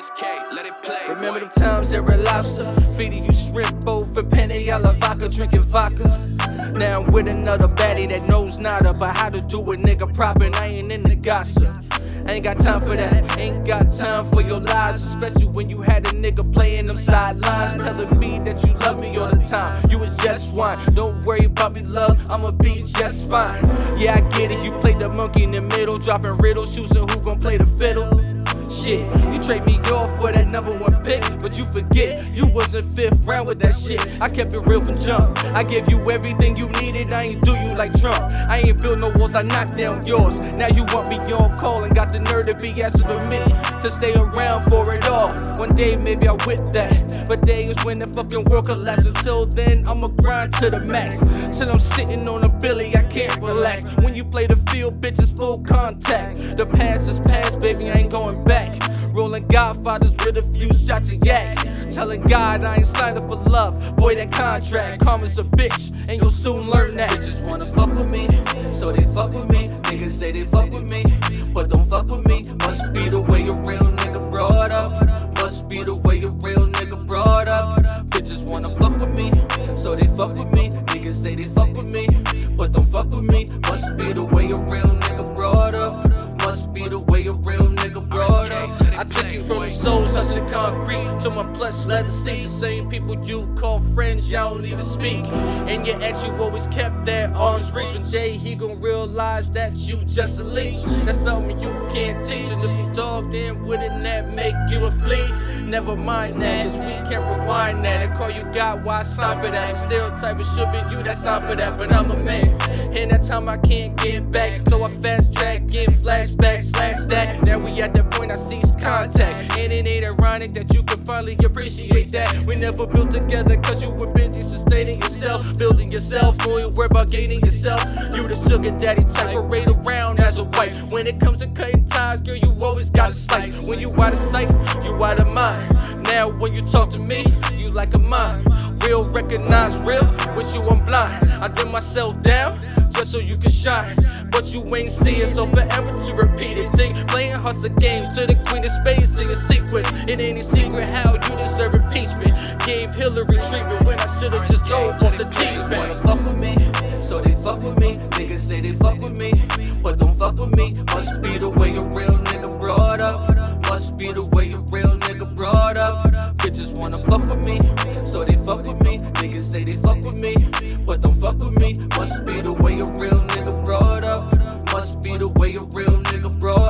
RSK, let it play. Remember boy. the times at Red Lobster, feeding you shrimp for penne a la vodka, drinking vodka. Now I'm with another baddie that knows not about how to do a nigga proper, and I ain't in the gossip. Ain't got time for that, ain't got time for your lies, especially when you had a nigga playing them sidelines, telling me that you love me all the time. You was just wine, don't worry about me, love, I'ma be just fine. Yeah, I get it, you play the monkey in the middle, dropping riddles, choosing who gon' play the fiddle. Shit, trade me off for that number one pick, but you forget you wasn't fifth round with that shit. I kept it real from jump. I gave you everything you needed. I ain't do you like Trump. I ain't build no walls. I knocked down yours. Now you want me on call and got the nerve to be asking for me to stay around for it all. One day maybe I'll whip that, but day is when the fucking world collapses. Until then, I'ma grind to the max. Till I'm sitting on a billy, I can't relax. When you play the field, bitches full contact. The past is past, baby. I ain't going back. Rolling Godfathers with a few shots of yak. Telling God I ain't signed up for love. Void that contract. Karma's a bitch, and you'll soon learn that. Bitches wanna fuck with me, so they fuck with me. Niggas say they fuck with me, but don't fuck with me. Must be the way a real nigga brought up. Must be the way a real nigga brought up. Bitches wanna fuck with me, so they fuck with me. Concrete to my plush leather seats. The same people you call friends, y'all don't even speak. And your ex, you always kept that arm's reach. One day he gon' realize that you just a leech. That's something you can't teach. And if you dog, then wouldn't that make you a flea? Never mind that, cause we can't rewind that. And call you got, why sign for that? Still type of shit been you that sign for that, but I'm a man. And that time I can't get back, so I fast track, get flashback, slash that. Now we at that point I cease contact. And it ain't ironic that you can finally appreciate that. We never built together cause you were busy sustaining yourself, building yourself, only worry about gaining yourself. You the sugar daddy type, parade around as a wife. When it comes to cutting ties, girl, you always got a slice. When you out of sight, you out of mind. Now when you talk to me, recognize real, with you I'm blind. I dim myself down just so you can shine. But you ain't see it, so forever to repeat it. Think playing hustle game to the queen of space in your secret. It ain't a secret how you deserve impeachment. Gave Hillary treatment when I should've just dove off the deep end. Wanna fuck with me, so they fuck with me. Niggas say they fuck with me, but don't fuck with me. Must be the way a real nigga brought up. Must be the way a real nigga brought up. Bitches wanna fuck with me, with me, but don't fuck with me. Must be the way a real nigga brought up. Must be the way a real nigga brought up.